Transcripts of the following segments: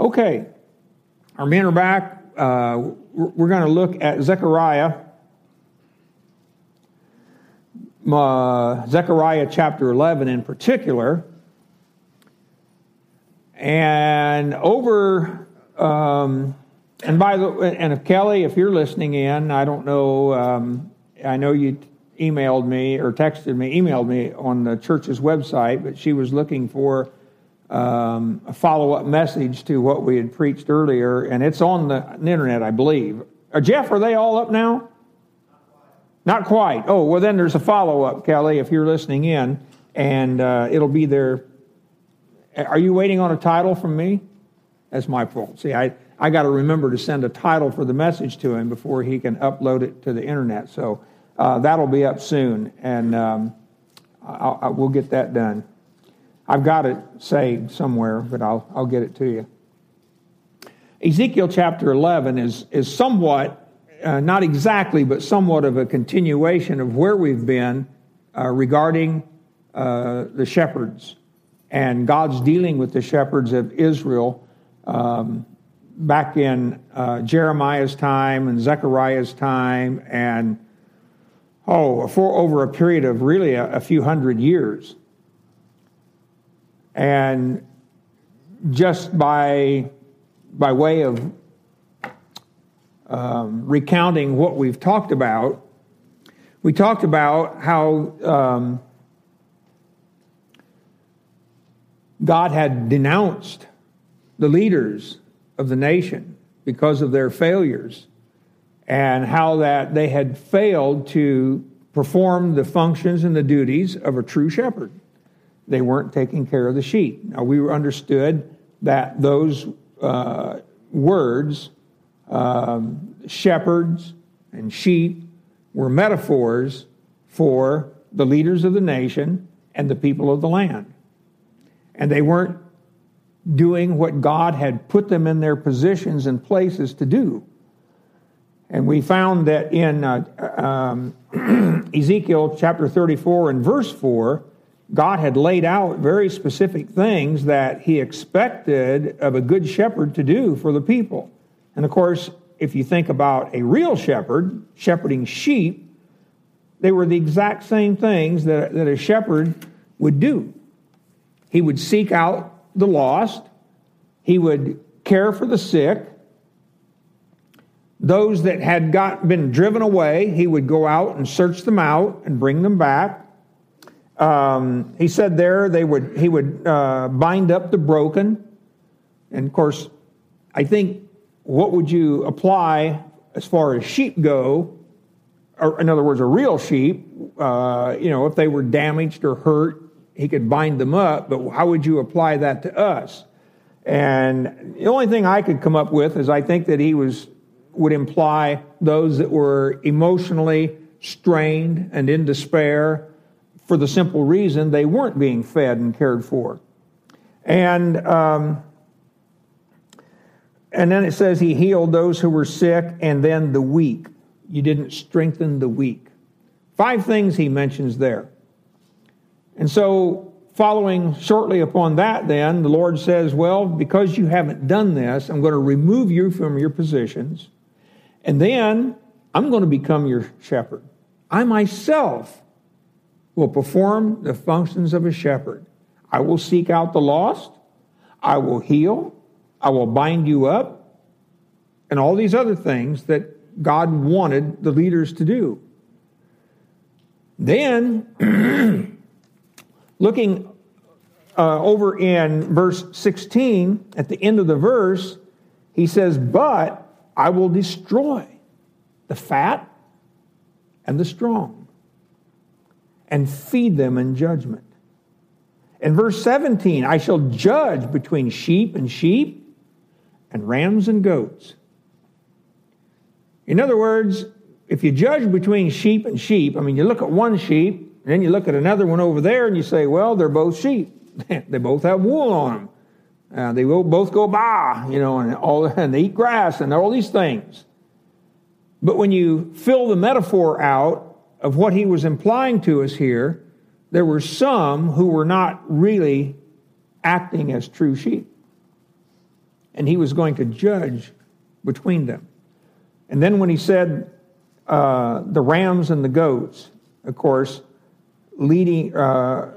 Okay, our men are back. Uh, we're going to look at Zechariah. Uh, Zechariah chapter 11 in particular. And over, um, and by the and if Kelly, if you're listening in, I don't know, um, I know you emailed me or texted me, emailed me on the church's website, but she was looking for um, a follow up message to what we had preached earlier, and it's on the, internet, I believe. Uh, Jeff, are they all up now? Not quite. Oh, well, then there's a follow up, Kelly, if you're listening in, and uh, it'll be there. Are you waiting on a title from me? That's my fault. See, I, I got to remember to send a title for the message to him before he can upload it to the internet. So uh, that'll be up soon, and um, I'll, I, we'll get that done. I've got it saved somewhere, but I'll, I'll get it to you. Ezekiel chapter 11 is, is somewhat, uh, not exactly, but somewhat of a continuation of where we've been uh, regarding uh, the shepherds and God's dealing with the shepherds of Israel um, back in uh, Jeremiah's time and Zechariah's time and, oh, for over a period of really a, a few hundred years. And just by, by way of um, recounting what we've talked about, we talked about how um, God had denounced the leaders of the nation because of their failures and how that they had failed to perform the functions and the duties of a true shepherd they weren't taking care of the sheep. Now, we understood that those uh, words, um, shepherds and sheep, were metaphors for the leaders of the nation and the people of the land. And they weren't doing what God had put them in their positions and places to do. And we found that in uh, um, Ezekiel chapter 34 and verse 4, God had laid out very specific things that he expected of a good shepherd to do for the people. And of course, if you think about a real shepherd shepherding sheep, they were the exact same things that, that a shepherd would do. He would seek out the lost, he would care for the sick. Those that had got, been driven away, he would go out and search them out and bring them back. Um, he said there they would he would uh, bind up the broken, and of course, I think what would you apply as far as sheep go? Or in other words, a real sheep. Uh, you know, if they were damaged or hurt, he could bind them up. But how would you apply that to us? And the only thing I could come up with is I think that he was would imply those that were emotionally strained and in despair for the simple reason they weren't being fed and cared for. And, um, and then it says he healed those who were sick and then the weak. You didn't strengthen the weak. Five things he mentions there. And so, following shortly upon that, then, the Lord says, Well, because you haven't done this, I'm going to remove you from your positions, and then I'm going to become your shepherd. I myself will perform the functions of a shepherd. I will seek out the lost, I will heal, I will bind you up, and all these other things that God wanted the leaders to do. Then, looking uh, over in verse 16, at the end of the verse, he says, But I will destroy the fat and the strong and feed them in judgment. In verse 17, I shall judge between sheep and sheep and rams and goats. In other words, if you judge between sheep and sheep, I mean, you look at one sheep, and then you look at another one over there, and you say, well, they're both sheep. they both have wool on them. Uh, they will both go bah, you know, and all and they eat grass and all these things. But when you fill the metaphor out of what he was implying to us here, there were some who were not really acting as true sheep. and he was going to judge between them. And then when he said uh, the rams and the goats, of course, leading, uh,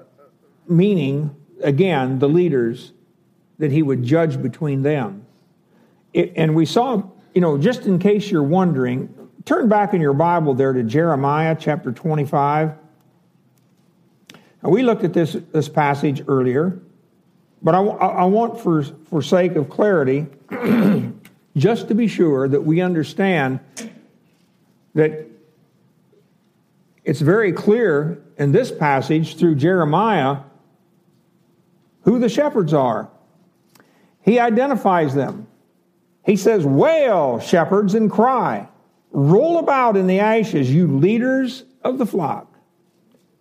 meaning, again, the leaders, that he would judge between them. It, and we saw, you know, just in case you're wondering, turn back in your Bible there to Jeremiah chapter 25. Now, we looked at this, this passage earlier, but I, I want, for, for sake of clarity, just to be sure that we understand that it's very clear in this passage through Jeremiah who the shepherds are. He identifies them. He says, Wail, shepherds, and cry. Roll about in the ashes, you leaders of the flock.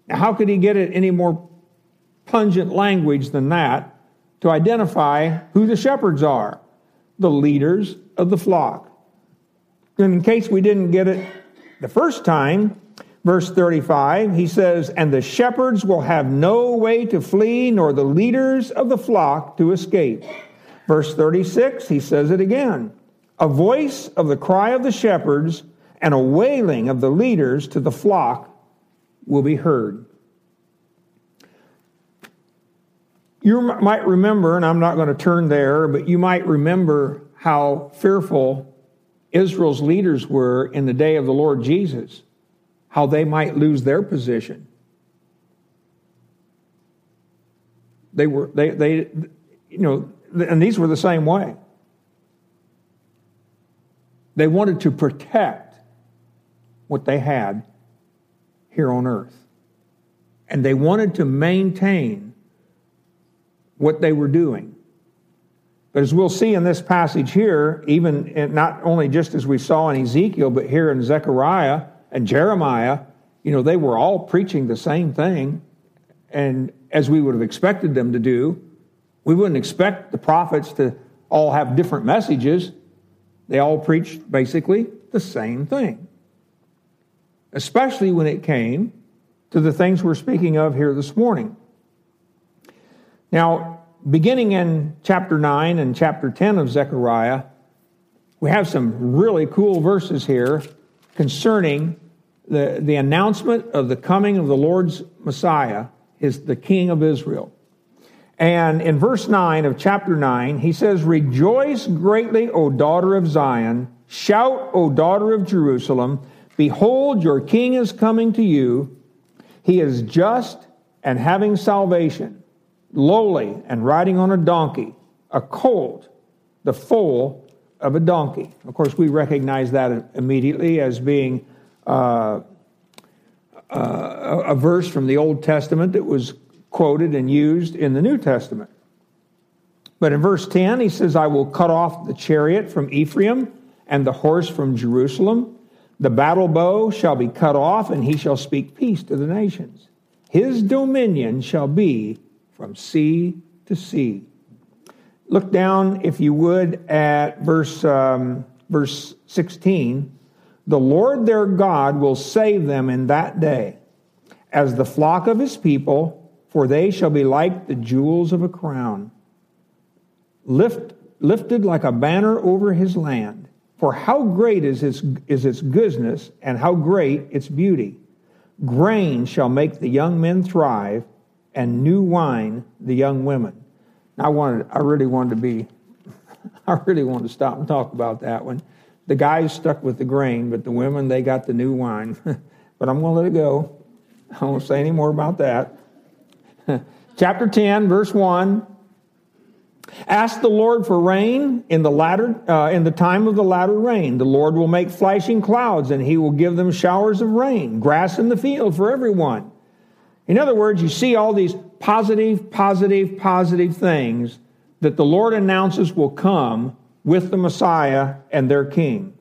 Now, how could he get it any more pungent language than that to identify who the shepherds are? The leaders of the flock. And in case we didn't get it the first time, verse 35, he says, And the shepherds will have no way to flee, nor the leaders of the flock to escape. Verse 36, he says it again a voice of the cry of the shepherds and a wailing of the leaders to the flock will be heard. You might remember, and I'm not going to turn there, but you might remember how fearful Israel's leaders were in the day of the Lord Jesus, how they might lose their position. They were, they, they, you know, and these were the same way. They wanted to protect what they had here on earth. And they wanted to maintain what they were doing. But as we'll see in this passage here, even not only just as we saw in Ezekiel, but here in Zechariah and Jeremiah, you know, they were all preaching the same thing, and as we would have expected them to do. We wouldn't expect the prophets to all have different messages. They all preached basically the same thing, especially when it came to the things we're speaking of here this morning. Now, beginning in chapter 9 and chapter 10 of Zechariah, we have some really cool verses here concerning the, the announcement of the coming of the Lord's Messiah, is the King of Israel. And in verse 9 of chapter 9, he says, Rejoice greatly, O daughter of Zion. Shout, O daughter of Jerusalem. Behold, your king is coming to you. He is just and having salvation, lowly and riding on a donkey, a colt, the foal of a donkey. Of course, we recognize that immediately as being uh, uh, a verse from the Old Testament that was quoted and used in the New Testament. But in verse 10, he says, I will cut off the chariot from Ephraim and the horse from Jerusalem. The battle bow shall be cut off, and he shall speak peace to the nations. His dominion shall be from sea to sea. Look down, if you would, at verse, um, verse 16. The Lord their God will save them in that day as the flock of his people for they shall be like the jewels of a crown, lift, lifted like a banner over his land. For how great is its, is its goodness, and how great its beauty! Grain shall make the young men thrive, and new wine the young women. I wanted, I really wanted to be, I really wanted to stop and talk about that one. The guys stuck with the grain, but the women they got the new wine. but I'm going to let it go. I won't say any more about that. Chapter 10, verse 1. Ask the Lord for rain in the latter uh, in the time of the latter rain. The Lord will make flashing clouds, and He will give them showers of rain, grass in the field for everyone. In other words, you see all these positive, positive, positive things that the Lord announces will come with the Messiah and their King.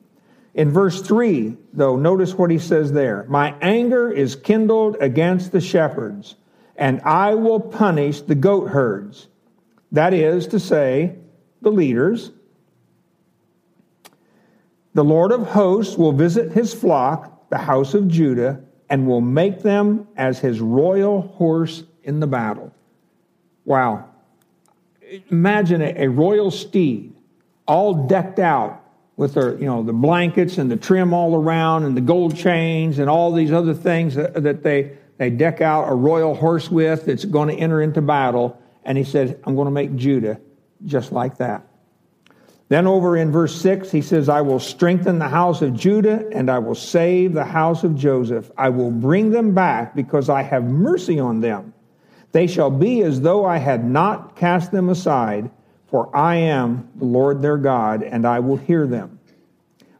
In verse 3, though, notice what he says there My anger is kindled against the shepherds and I will punish the goat herds. That is to say, the leaders. The Lord of hosts will visit his flock, the house of Judah, and will make them as his royal horse in the battle. Wow. Imagine a, royal steed all decked out with their, you know, the blankets and the trim all around and the gold chains and all these other things that, that they, they deck out a royal horse with that's going to enter into battle. And he said, I'm going to make Judah just like that. Then over in verse 6, he says, I will strengthen the house of Judah and I will save the house of Joseph. I will bring them back because I have mercy on them. They shall be as though I had not cast them aside, for I am the Lord their God, and I will hear them.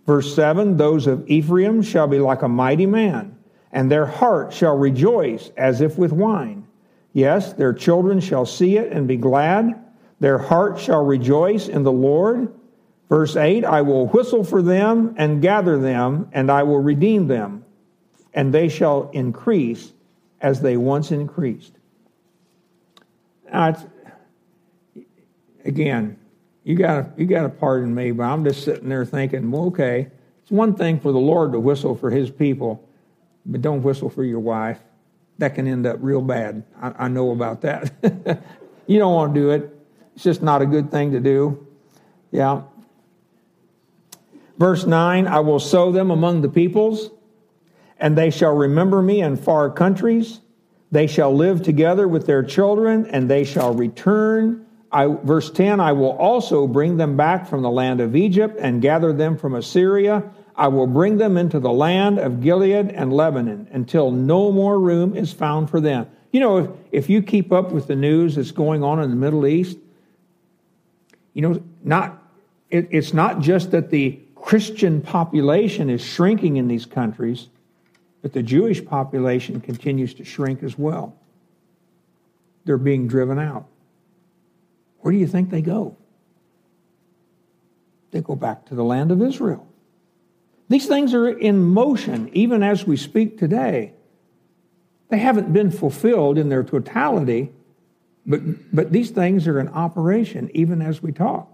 Verse 7 Those of Ephraim shall be like a mighty man, and their heart shall rejoice as if with wine. Yes, their children shall see it and be glad. Their heart shall rejoice in the Lord. Verse 8 I will whistle for them and gather them, and I will redeem them, and they shall increase as they once increased. Now, again, you got you got to pardon me, but I'm just sitting there thinking, well, okay, it's one thing for the Lord to whistle for His people, but don't whistle for your wife. That can end up real bad. I, I know about that. you don't want to do it. It's just not a good thing to do. Yeah. Verse 9 I will sow them among the peoples, and they shall remember me in far countries. They shall live together with their children, and they shall return. I, verse 10 I will also bring them back from the land of Egypt and gather them from Assyria. I will bring them into the land of Gilead and Lebanon until no more room is found for them. You know, if, if you keep up with the news that's going on in the Middle East, you know, not it, it's not just that the Christian population is shrinking in these countries, but the Jewish population continues to shrink as well. They're being driven out. Where do you think they go? They go back to the land of Israel. These things are in motion even as we speak today. They haven't been fulfilled in their totality, but, but these things are in operation even as we talk.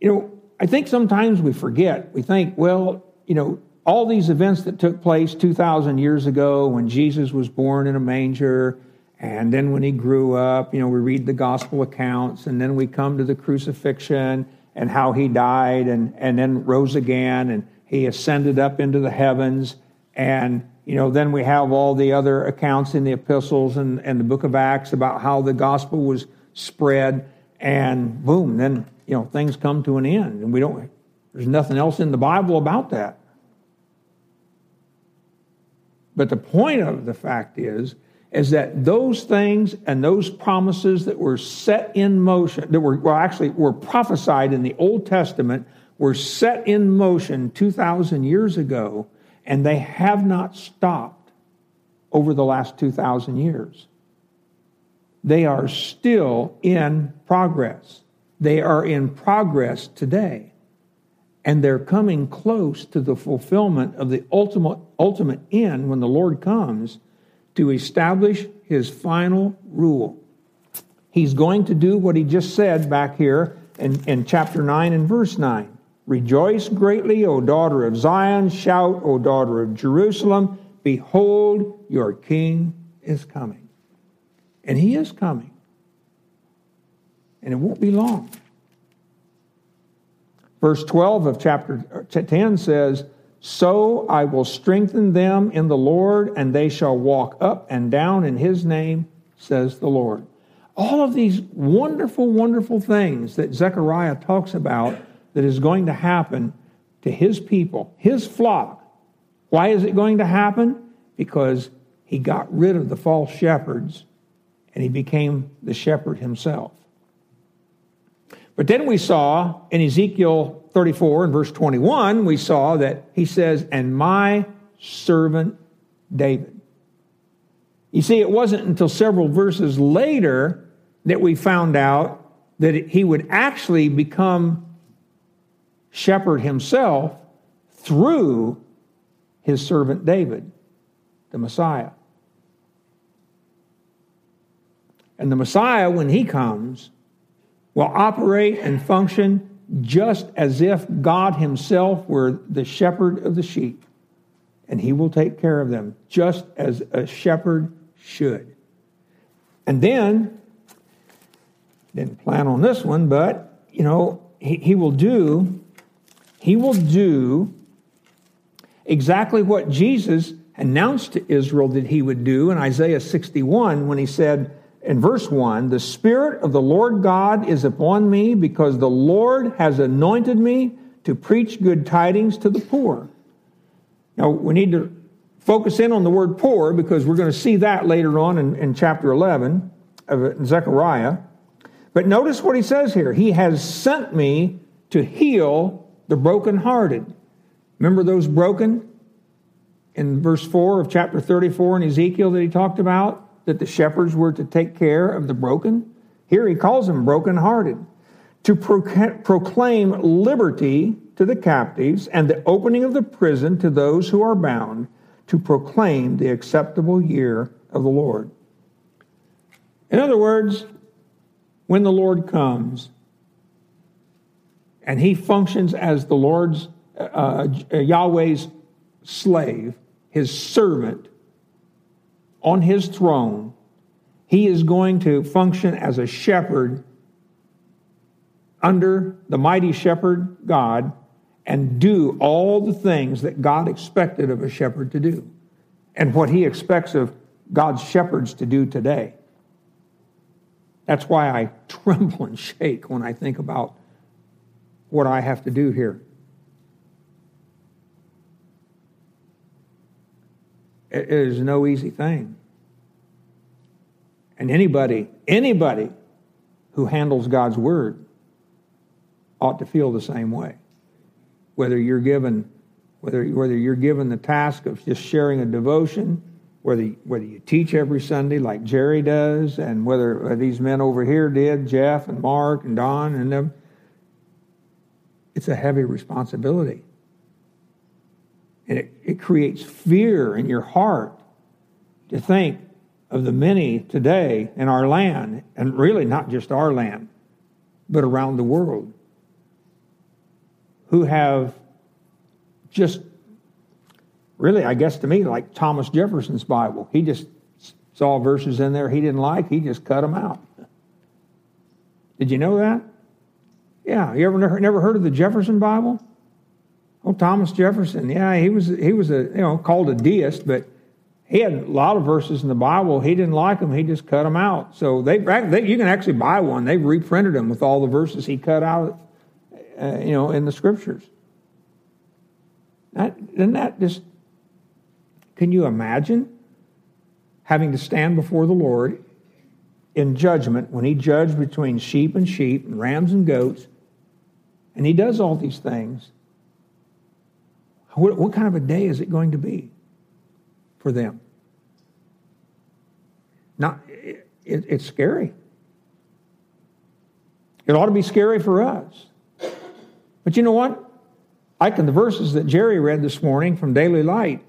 You know, I think sometimes we forget. We think, well, you know, all these events that took place 2,000 years ago when Jesus was born in a manger, and then when he grew up, you know, we read the gospel accounts, and then we come to the crucifixion and how he died and, and then rose again, and he ascended up into the heavens. And, you know, then we have all the other accounts in the epistles and, and the book of Acts about how the gospel was spread, and boom, then you know, things come to an end. And we don't, there's nothing else in the Bible about that. But the point of the fact is, is that those things and those promises that were set in motion, that were, actually were prophesied in the Old Testament, were set in motion 2,000 years ago, and they have not stopped over the last 2,000 years. They are still in progress. They are in progress today. And they're coming close to the fulfillment of the ultimate, ultimate end when the Lord comes to establish his final rule. He's going to do what he just said back here in, in chapter 9 and verse 9. Rejoice greatly, O daughter of Zion. Shout, O daughter of Jerusalem. Behold, your king is coming. And he is coming and it won't be long. Verse 12 of chapter uh, 10 says, So I will strengthen them in the Lord, and they shall walk up and down in his name, says the Lord. All of these wonderful, wonderful things that Zechariah talks about that is going to happen to his people, his flock. Why is it going to happen? Because he got rid of the false shepherds and he became the shepherd himself. But then we saw in Ezekiel 34 and verse 21, we saw that he says, And my servant David. You see, it wasn't until several verses later that we found out that he would actually become shepherd himself through his servant David, the Messiah. And the Messiah, when he comes, will operate and function just as if God Himself were the shepherd of the sheep, and He will take care of them just as a shepherd should. And then, didn't plan on this one, but you know, he, he will do, he will do exactly what Jesus announced to Israel that he would do in Isaiah 61 when he said in verse 1 The Spirit of the Lord God is upon me because the Lord has anointed me to preach good tidings to the poor. Now, we need to focus in on the word poor because we're going to see that later on in, in chapter 11 of Zechariah. But notice what he says here He has sent me to heal the brokenhearted. Remember those broken? In verse 4 of chapter 34 in Ezekiel that he talked about, that the shepherds were to take care of the broken. Here he calls them brokenhearted. To proclaim liberty to the captives and the opening of the prison to those who are bound, to proclaim the acceptable year of the Lord. In other words, when the Lord comes and he functions as the Lord's, uh, uh, Yahweh's slave, his servant, on his throne, he is going to function as a shepherd under the mighty shepherd God and do all the things that God expected of a shepherd to do and what he expects of God's shepherds to do today. That's why I tremble and shake when I think about what I have to do here. It is no easy thing. And anybody, anybody who handles God's word ought to feel the same way. Whether you're given, whether, whether you're given the task of just sharing a devotion, whether whether you teach every Sunday like Jerry does, and whether these men over here did, Jeff and Mark and Don and them, it's a heavy responsibility. And it, it creates fear in your heart to think of the many today in our land, and really not just our land, but around the world, who have just really, I guess to me, like Thomas Jefferson's Bible. He just saw verses in there he didn't like, he just cut them out. Did you know that? Yeah, you ever never heard of the Jefferson Bible? Oh, Thomas Jefferson. Yeah, he was he was a you know called a deist, but he had a lot of verses in the Bible. He didn't like them. He just cut them out. So they, they you can actually buy one. They've reprinted them with all the verses he cut out, uh, you know, in the scriptures. That, isn't that just can you imagine having to stand before the Lord in judgment when He judged between sheep and sheep and rams and goats? And He does all these things. What, what kind of a day is it going to be for them? Not, it, it, it's scary. It ought to be scary for us. But you know what? I can, the verses that Jerry read this morning from Daily Light,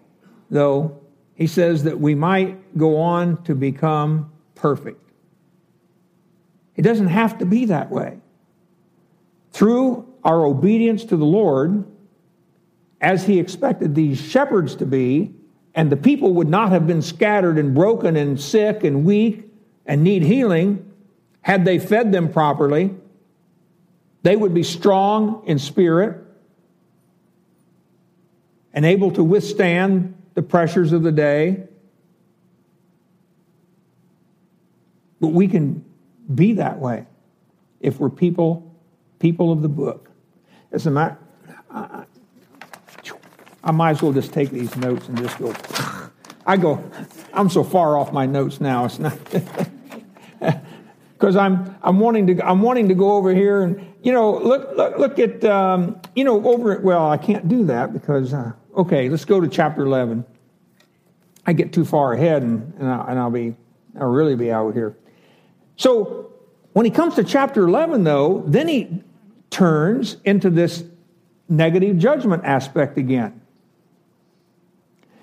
though, he says that we might go on to become perfect. It doesn't have to be that way. Through our obedience to the Lord, as he expected these shepherds to be, and the people would not have been scattered and broken and sick and weak and need healing had they fed them properly. They would be strong in spirit and able to withstand the pressures of the day. But we can be that way if we're people, people of the book. As a matter, I might as well just take these notes and just go. I go, I'm so far off my notes now. It's not because I'm I'm wanting to I'm wanting to go over here and you know look look, look at um, you know over well I can't do that because uh, okay let's go to chapter 11 I get too far ahead and, and, I, and I'll be, I'll really be out here. So when he comes to chapter 11, though, then he turns into this negative judgment aspect again.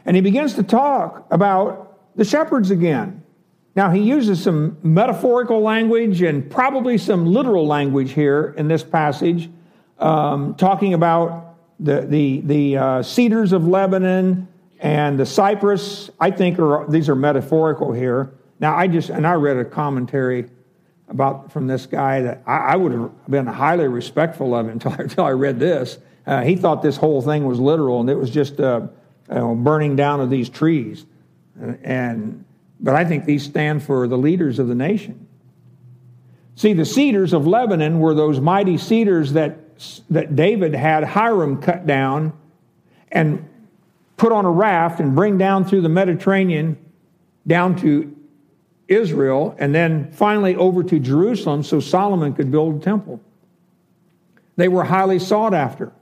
And he begins to talk about the shepherds again. Now, he uses some metaphorical language and probably some literal language here in this passage, um, talking about the, the, the uh, cedars of Lebanon and the cypress, I think, are these are metaphorical here. Now, I just and I read a commentary about from this guy that I, I would have been highly respectful of until, until I read this. Uh, he thought this whole thing was literal and it was just uh, burning down of these trees. And, but I think these stand for the leaders of the nation. See, the cedars of Lebanon were those mighty cedars that, that David had Hiram cut down and put on a raft and bring down through the Mediterranean down to Israel and then finally over to Jerusalem so Solomon could build a temple. They were highly sought after.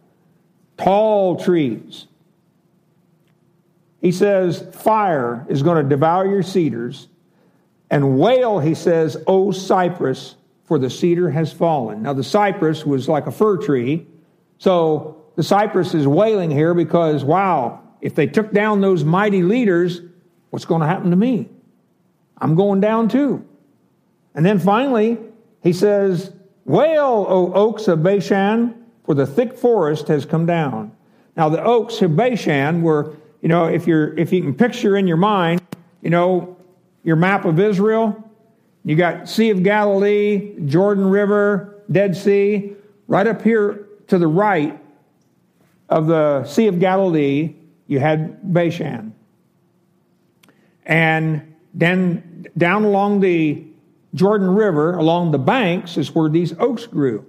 Tall trees. He says, Fire is going to devour your cedars. And wail, he says, O cypress, for the cedar has fallen. Now, the cypress was like a fir tree. So the cypress is wailing here because, wow, if they took down those mighty leaders, what's going to happen to me? I'm going down too. And then finally, he says, Wail, O oaks of Bashan, for the thick forest has come down. Now, the oaks of Bashan were, you know, if, you're, if you can picture in your mind, you know, your map of Israel, you got Sea of Galilee, Jordan River, Dead Sea. Right up here to the right of the Sea of Galilee, you had Bashan. And then down along the Jordan River, along the banks, is where these oaks grew.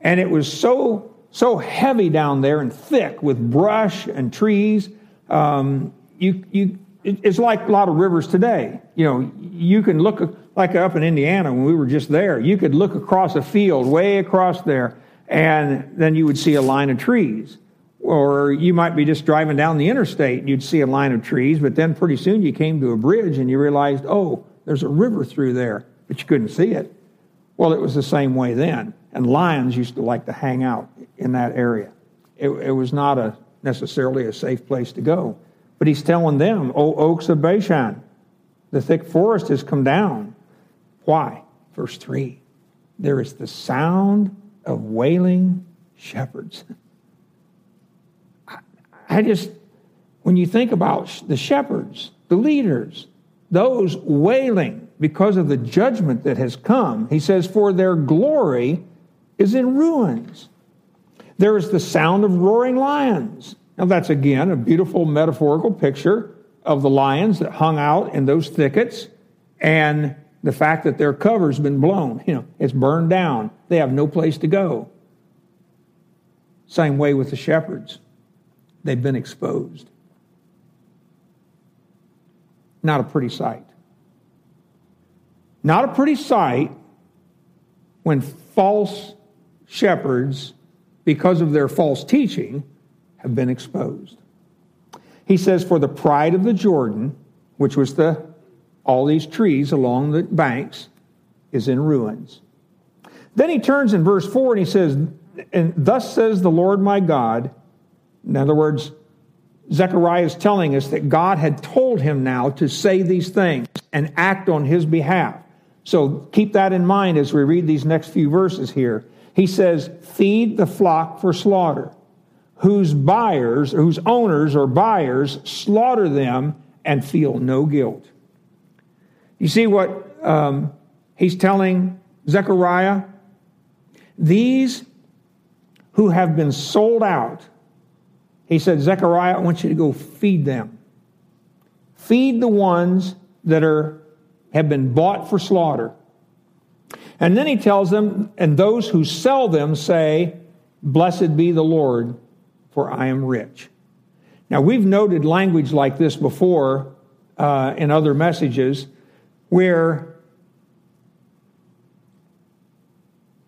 And it was so, so heavy down there and thick with brush and trees. Um, you, you, it's like a lot of rivers today. You know, you can look like up in Indiana when we were just there. You could look across a field way across there, and then you would see a line of trees. Or you might be just driving down the interstate and you'd see a line of trees, but then pretty soon you came to a bridge and you realized, oh, there's a river through there, but you couldn't see it. Well, it was the same way then. And lions used to like to hang out in that area. It, it was not a, necessarily a safe place to go. But he's telling them, O oaks of Bashan, the thick forest has come down. Why? Verse 3 There is the sound of wailing shepherds. I just, when you think about the shepherds, the leaders, those wailing because of the judgment that has come, he says, For their glory is in ruins. There is the sound of roaring lions. Now, that's again a beautiful metaphorical picture of the lions that hung out in those thickets and the fact that their cover's been blown. You know, it's burned down. They have no place to go. Same way with the shepherds. They've been exposed. Not a pretty sight. Not a pretty sight when false shepherds, because of their false teaching, have been exposed. He says, For the pride of the Jordan, which was the all these trees along the banks, is in ruins. Then he turns in verse 4 and he says, And thus says the Lord my God. In other words, Zechariah is telling us that God had told him now to say these things and act on his behalf. So keep that in mind as we read these next few verses here. He says, Feed the flock for slaughter whose buyers, whose owners or buyers slaughter them and feel no guilt. You see what um, he's telling Zechariah? These who have been sold out, he said, Zechariah, I want you to go feed them. Feed the ones that are, have been bought for slaughter. And then he tells them, and those who sell them say, Blessed be the Lord for I am rich. Now, we've noted language like this before uh, in other messages where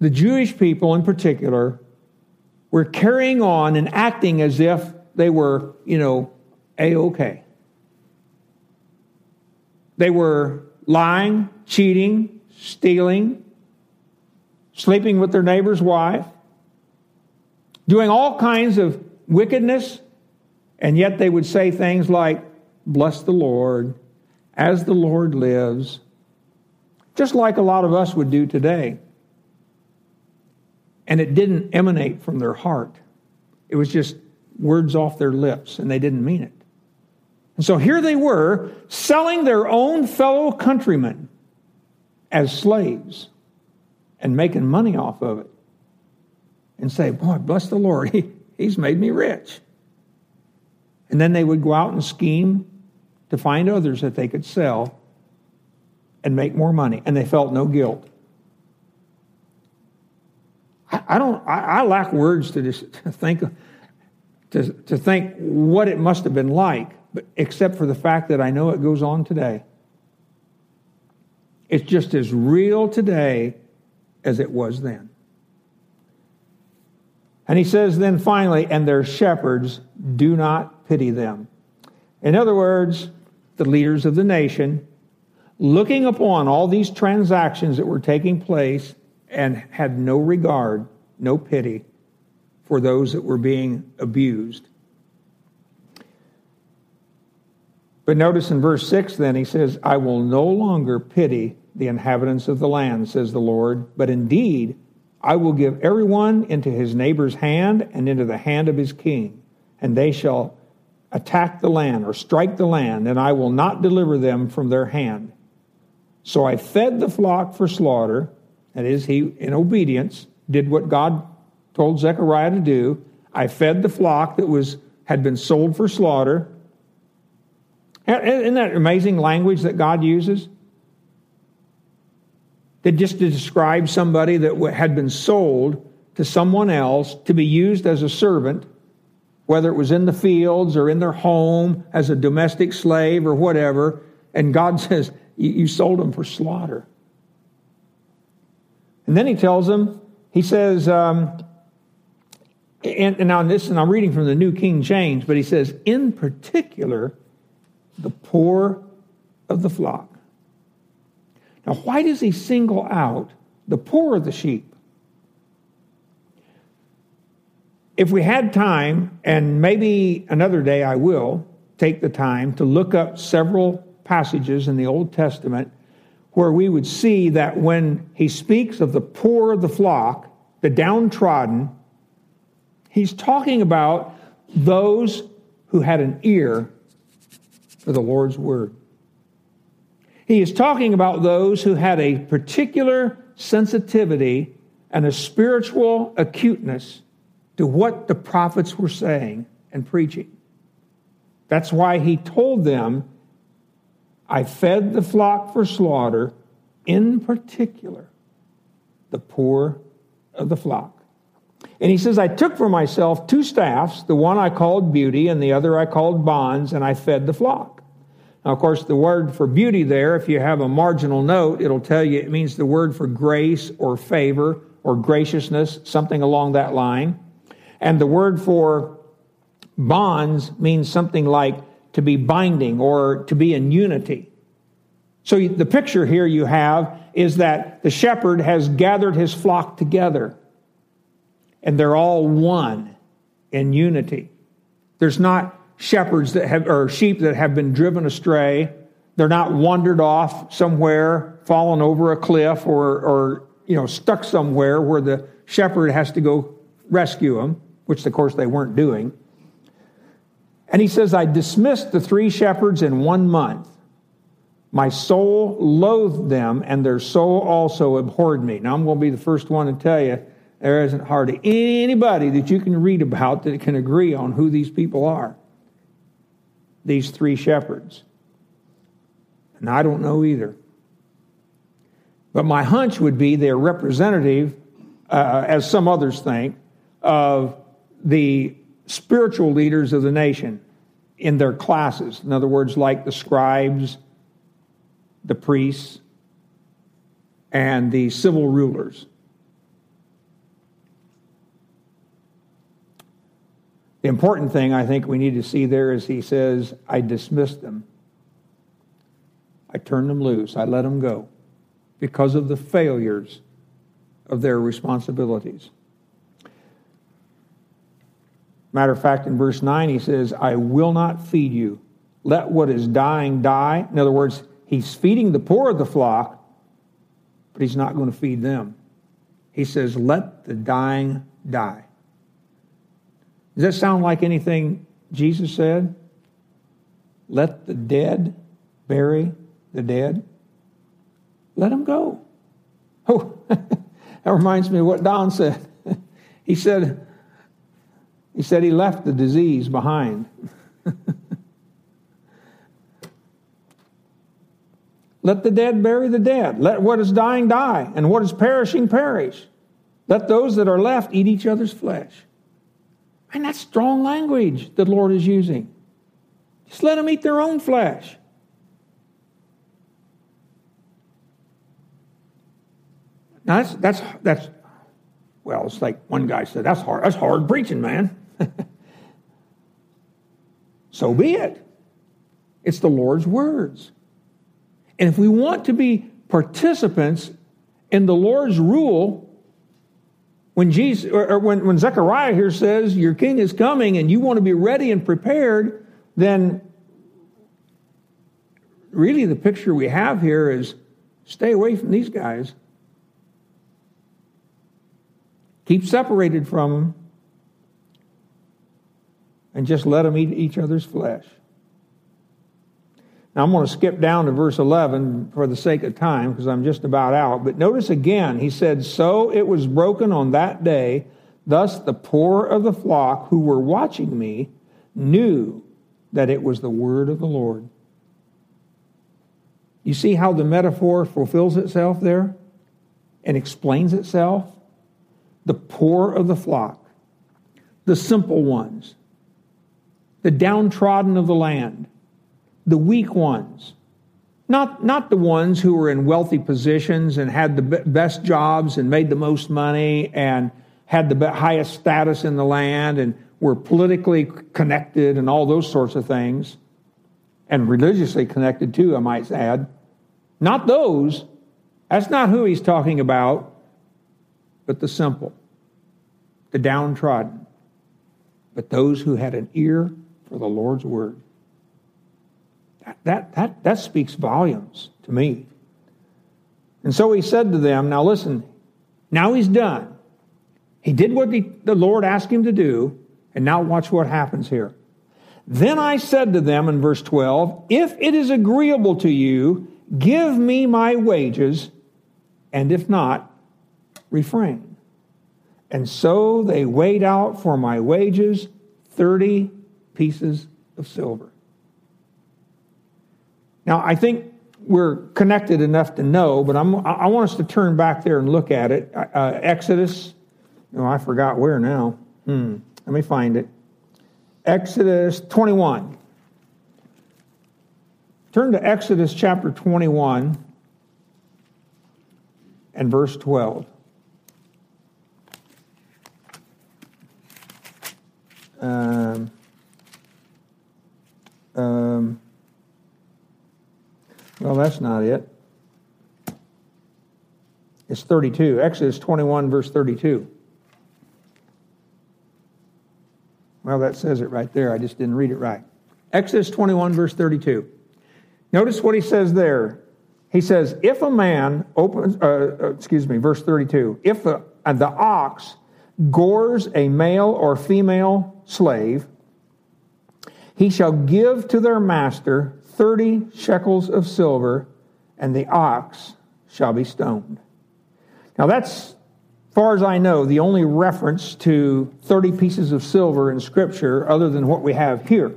the Jewish people in particular were carrying on and acting as if they were, you know, a okay. They were lying, cheating, stealing, sleeping with their neighbor's wife, doing all kinds of wickedness, and yet they would say things like, Bless the Lord, as the Lord lives, just like a lot of us would do today. And it didn't emanate from their heart, it was just words off their lips, and they didn't mean it. And so here they were, selling their own fellow countrymen as slaves and making money off of it and say, Boy, bless the Lord, he, he's made me rich. And then they would go out and scheme to find others that they could sell and make more money, and they felt no guilt. I, don't. I, I, lack words to just to think to, to think what it must have been like, but except for the fact that I know it goes on today. It's just as real today as it was then. And he says then finally, and their shepherds do not pity them. In other words, the leaders of the nation, looking upon all these transactions that were taking place and had no regard, no pity for those that were being abused. But notice in verse 6 then, he says, I will no longer pity the inhabitants of the land, says the Lord, but indeed I will give everyone into his neighbor's hand and into the hand of his king, and they shall attack the land or strike the land, and I will not deliver them from their hand. So I fed the flock for slaughter, that is, he, in obedience, did what God told Zechariah to do. I fed the flock that was had been sold for slaughter. Isn't that amazing language that God uses? That just to describe somebody that had been sold to someone else to be used as a servant, whether it was in the fields or in their home as a domestic slave or whatever. And God says, You sold them for slaughter. And then he tells them, He says, um, and, and now this, and I'm reading from the New King James, but he says, in particular, the poor of the flock. Now, why does he single out the poor of the sheep? If we had time, and maybe another day I will take the time to look up several passages in the Old Testament where we would see that when he speaks of the poor of the flock, the downtrodden, He's talking about those who had an ear for the Lord's word. He is talking about those who had a particular sensitivity and a spiritual acuteness to what the prophets were saying and preaching. That's why he told them, I fed the flock for slaughter, in particular, the poor of the flock. And he says, I took for myself two staffs, the one I called beauty and the other I called bonds, and I fed the flock. Now, of course, the word for beauty there, if you have a marginal note, it'll tell you it means the word for grace or favor or graciousness, something along that line. And the word for bonds means something like to be binding or to be in unity. So the picture here you have is that the shepherd has gathered his flock together and they're all one in unity. There's not shepherds that have, or sheep that have been driven astray. They're not wandered off somewhere, fallen over a cliff, or, or you know, stuck somewhere where the shepherd has to go rescue them, which of course they weren't doing. And he says, I dismissed the three shepherds in one month. My soul loathed them, and their soul also abhorred me. Now, I'm going to be the first one to tell you there isn't hardly anybody that you can read about that can agree on who these people are. These three shepherds. And I don't know either. But my hunch would be they're representative, uh, as some others think, of the spiritual leaders of the nation in their classes. In other words, like the scribes, the priests, and the civil rulers. The important thing I think we need to see there is he says, I dismissed them. I turned them loose. I let them go because of the failures of their responsibilities. Matter of fact, in verse 9, he says, I will not feed you. Let what is dying die. In other words, he's feeding the poor of the flock, but he's not going to feed them. He says, Let the dying die. Does that sound like anything Jesus said? Let the dead bury the dead. let them go. Oh, that reminds me of what Don said. he said, he said he left the disease behind. Let the dead bury the dead. Let what is dying die, and what is perishing perish. Let those that are left eat each other's flesh. And that's strong language the Lord is using. Just let them eat their own flesh. Now that's that's that's well, it's like one guy said, that's hard, that's hard preaching, man. so be it. It's the Lord's words. And if we want to be participants in the Lord's rule, when Jesus or when, when Zechariah here says your king is coming and you want to be ready and prepared, then really the picture we have here is stay away from these guys. Keep separated from them and just let them eat each other's flesh. Now, I'm going to skip down to verse 11 for the sake of time because I'm just about out. But notice again, he said, So it was broken on that day. Thus the poor of the flock who were watching me knew that it was the word of the Lord. You see how the metaphor fulfills itself there and explains itself? The poor of the flock, the simple ones, the downtrodden of the land the weak ones. Not, not the ones who were in wealthy positions and had the best jobs and made the most money and had the highest status in the land and were politically connected and all those sorts of things, and religiously connected too, I might add. Not those. That's not who he's talking about, but the simple, the downtrodden, but those who had an ear for the Lord's word. That, that, that speaks volumes to me. And so he said to them, Now listen, now he's done. He did what the, the Lord asked him to do, and now watch what happens here. Then I said to them in verse 12, If it is agreeable to you, give me my wages, and if not, refrain. And so they weighed out for my wages 30 pieces of silver. Now, I think we're connected enough to know, but I'm, I want us to turn back there and look at it. Uh, uh Exodus, oh, I forgot where now. Hmm, let me find it. Exodus 21. Turn to Exodus chapter 21 and verse 12. Um, um, well, that's not it. It's 32. Exodus 21, verse 32. Well, that says it right there. I just didn't read it right. Exodus 21, verse 32. Notice what he says there. He says, If a man opens, uh, uh excuse me, verse 32, if uh, the ox gores a male or female slave, he shall give to their master 30 shekels of silver, and the ox shall be stoned. Now, that's, far as I know, the only reference to 30 pieces of silver in Scripture other than what we have here.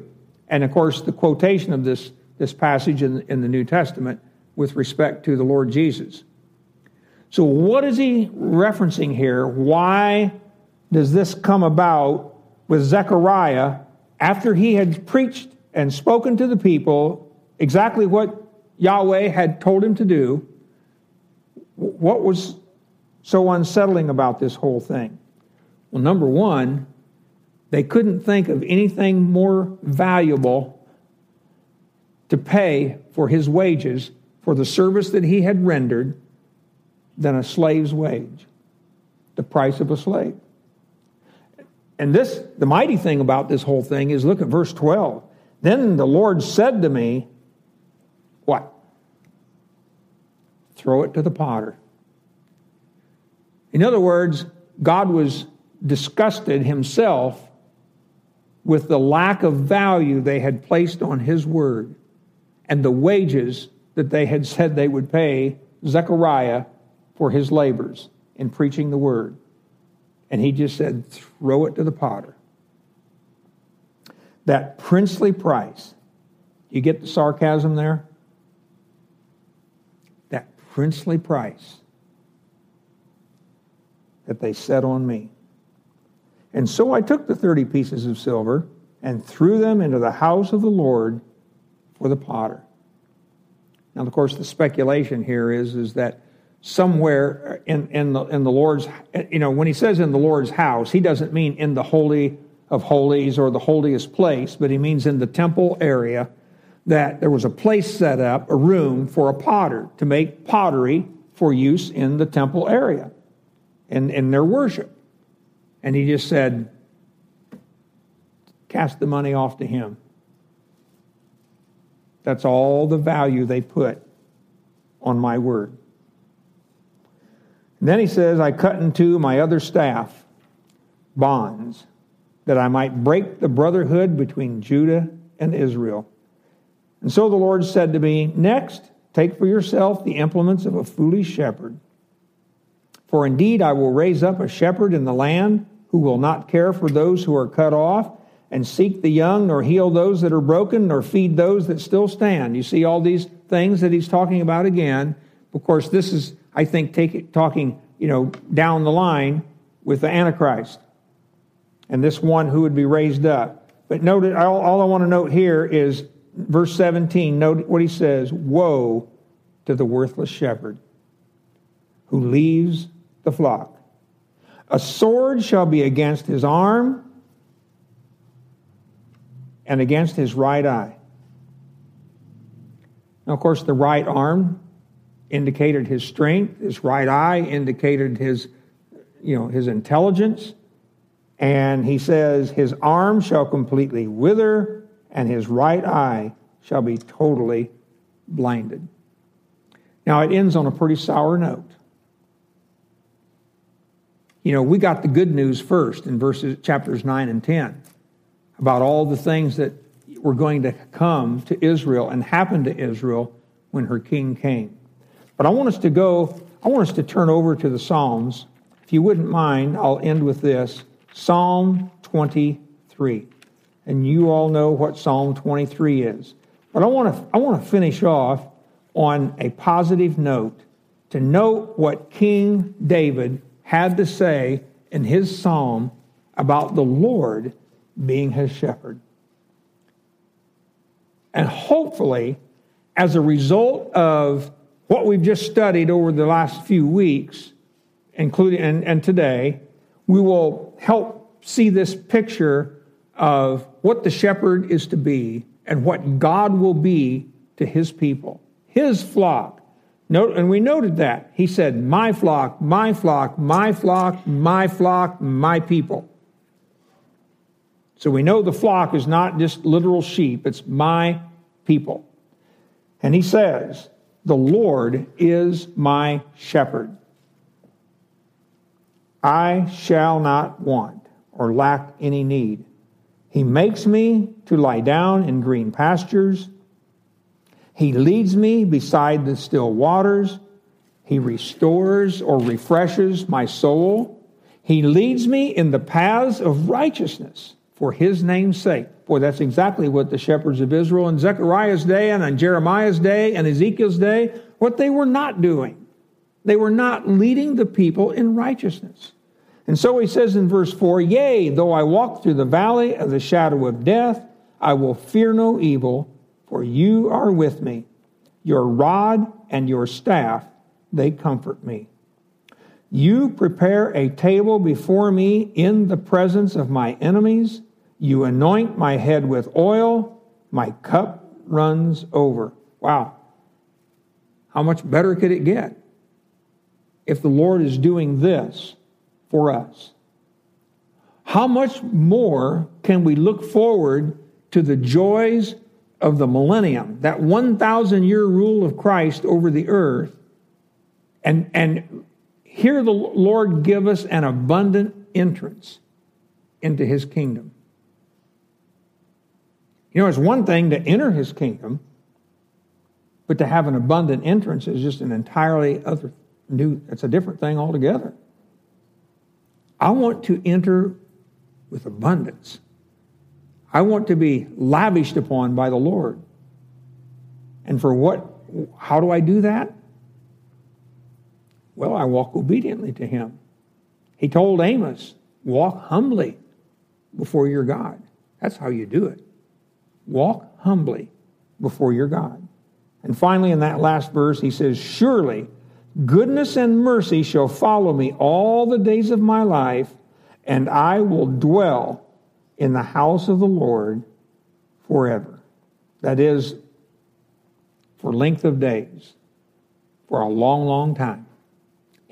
And of course, the quotation of this, this passage in, in the New Testament with respect to the Lord Jesus. So, what is he referencing here? Why does this come about with Zechariah after he had preached and spoken to the people exactly what Yahweh had told him to do, what was so unsettling about this whole thing? Well, number one, they couldn't think of anything more valuable to pay for his wages for the service that he had rendered than a slave's wage, the price of a slave. And this, the mighty thing about this whole thing is look at verse 12. Then the Lord said to me, what? Throw it to the potter. In other words, God was disgusted himself with the lack of value they had placed on his word and the wages that they had said they would pay Zechariah for his labors in preaching the word. And he just said, throw it to the potter. That princely price. You get the sarcasm there? That princely price that they set on me. And so I took the 30 pieces of silver and threw them into the house of the Lord for the potter. Now, of course, the speculation here is, is that somewhere in, in, the, in the Lord's, you know, when he says in the Lord's house, he doesn't mean in the Holy of Holies or the holiest place, but he means in the temple area that there was a place set up, a room for a potter to make pottery for use in the temple area and in their worship. And he just said, cast the money off to him. That's all the value they put on my word. And then he says, I cut in two my other staff bonds that I might break the brotherhood between Judah and Israel. And so the Lord said to me, Next, take for yourself the implements of a foolish shepherd. For indeed, I will raise up a shepherd in the land who will not care for those who are cut off and seek the young, nor heal those that are broken, nor feed those that still stand. You see all these things that he's talking about again. Of course, this is, I think, take, talking, you know, down the line with the Antichrist and this one who would be raised up. But note, all, all I want to note here is verse 17. Note what he says Woe to the worthless shepherd who leaves the flock. A sword shall be against his arm and against his right eye. Now, of course, the right arm indicated his strength, his right eye indicated his, you know, his intelligence. And he says, His arm shall completely wither, and his right eye shall be totally blinded. Now, it ends on a pretty sour note. You know, we got the good news first in verses chapters 9 and 10 about all the things that were going to come to Israel and happen to Israel when her king came. But I want us to go, I want us to turn over to the Psalms. If you wouldn't mind, I'll end with this Psalm 23. And you all know what Psalm 23 is. But I want to, I want to finish off on a positive note to note what King David had to say in his psalm about the Lord being his shepherd. And hopefully, as a result of what we've just studied over the last few weeks, including and, and today, we will help see this picture of what the shepherd is to be and what God will be to his people, his flock. Note, and we noted that. He said, My flock, my flock, my flock, my flock, my people. So we know the flock is not just literal sheep, it's my people. And he says, The Lord is my shepherd. I shall not want or lack any need. He makes me to lie down in green pastures. He leads me beside the still waters. He restores or refreshes my soul. He leads me in the paths of righteousness for his name's sake. Boy, that's exactly what the shepherds of Israel in Zechariah's day and on Jeremiah's day and Ezekiel's day, what they were not doing. They were not leading the people in righteousness. And so he says in verse 4 Yea, though I walk through the valley of the shadow of death, I will fear no evil, for you are with me. Your rod and your staff, they comfort me. You prepare a table before me in the presence of my enemies. You anoint my head with oil. My cup runs over. Wow. How much better could it get if the Lord is doing this for us? How much more can we look forward to the joys of the millennium, that 1,000 year rule of Christ over the earth, and, and hear the Lord give us an abundant entrance into his kingdom. You know, it's one thing to enter his kingdom, But to have an abundant entrance is just an entirely other new, it's a different thing altogether. I want to enter with abundance. I want to be lavished upon by the Lord. And for what, how do I do that? Well, I walk obediently to Him. He told Amos, walk humbly before your God. That's how you do it. Walk humbly before your God. And finally, in that last verse, he says, Surely goodness and mercy shall follow me all the days of my life, and I will dwell in the house of the Lord forever. That is, for length of days, for a long, long time.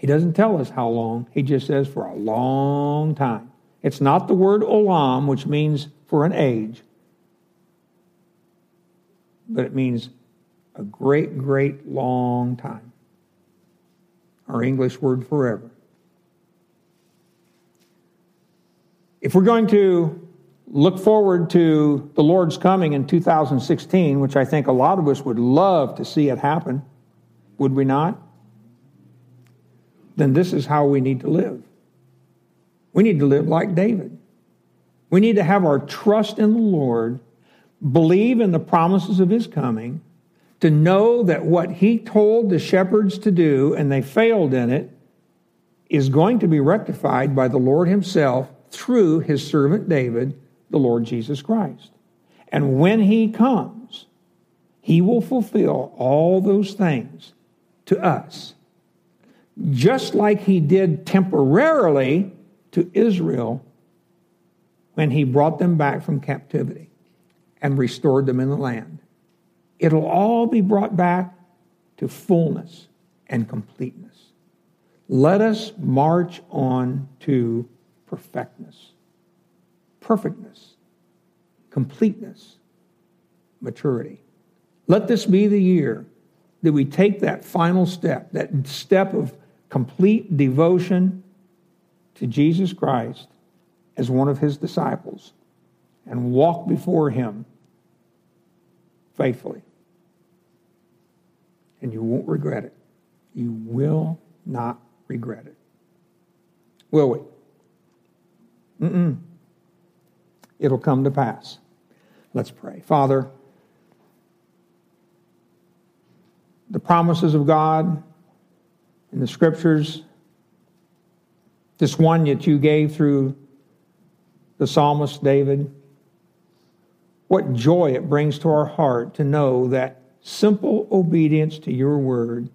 He doesn't tell us how long, he just says for a long time. It's not the word olam, which means for an age, but it means a great, great long time. Our English word forever. If we're going to look forward to the Lord's coming in 2016, which I think a lot of us would love to see it happen, would we not? Then this is how we need to live. We need to live like David. We need to have our trust in the Lord, believe in the promises of his coming, to know that what he told the shepherds to do and they failed in it is going to be rectified by the Lord himself through his servant David, the Lord Jesus Christ. And when he comes, he will fulfill all those things to us, just like he did temporarily to Israel when he brought them back from captivity and restored them in the land. It'll all be brought back to fullness and completeness. Let us march on to perfectness, perfectness, completeness, maturity. Let this be the year that we take that final step, that step of complete devotion to Jesus Christ as one of his disciples and walk before him faithfully. And you won't regret it. You will not regret it. Will we? Mm-mm. It'll come to pass. Let's pray. Father, the promises of God in the scriptures, this one that you gave through the psalmist David, what joy it brings to our heart to know that simple obedience to your word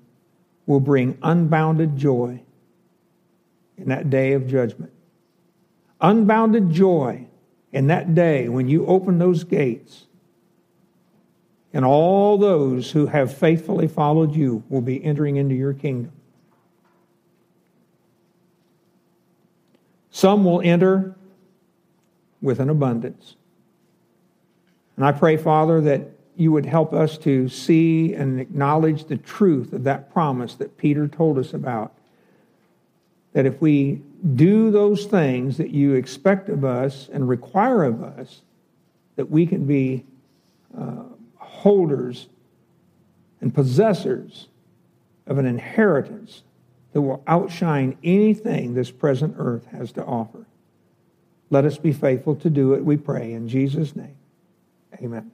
will bring unbounded joy in that day of judgment. Unbounded joy in that day when you open those gates and all those who have faithfully followed you will be entering into your kingdom. Some will enter with an abundance. And I pray, Father, that you would help us to see and acknowledge the truth of that promise that Peter told us about. That if we do those things that you expect of us and require of us, that we can be uh, holders and possessors of an inheritance that will outshine anything this present earth has to offer. Let us be faithful to do it, we pray. In Jesus' name, amen.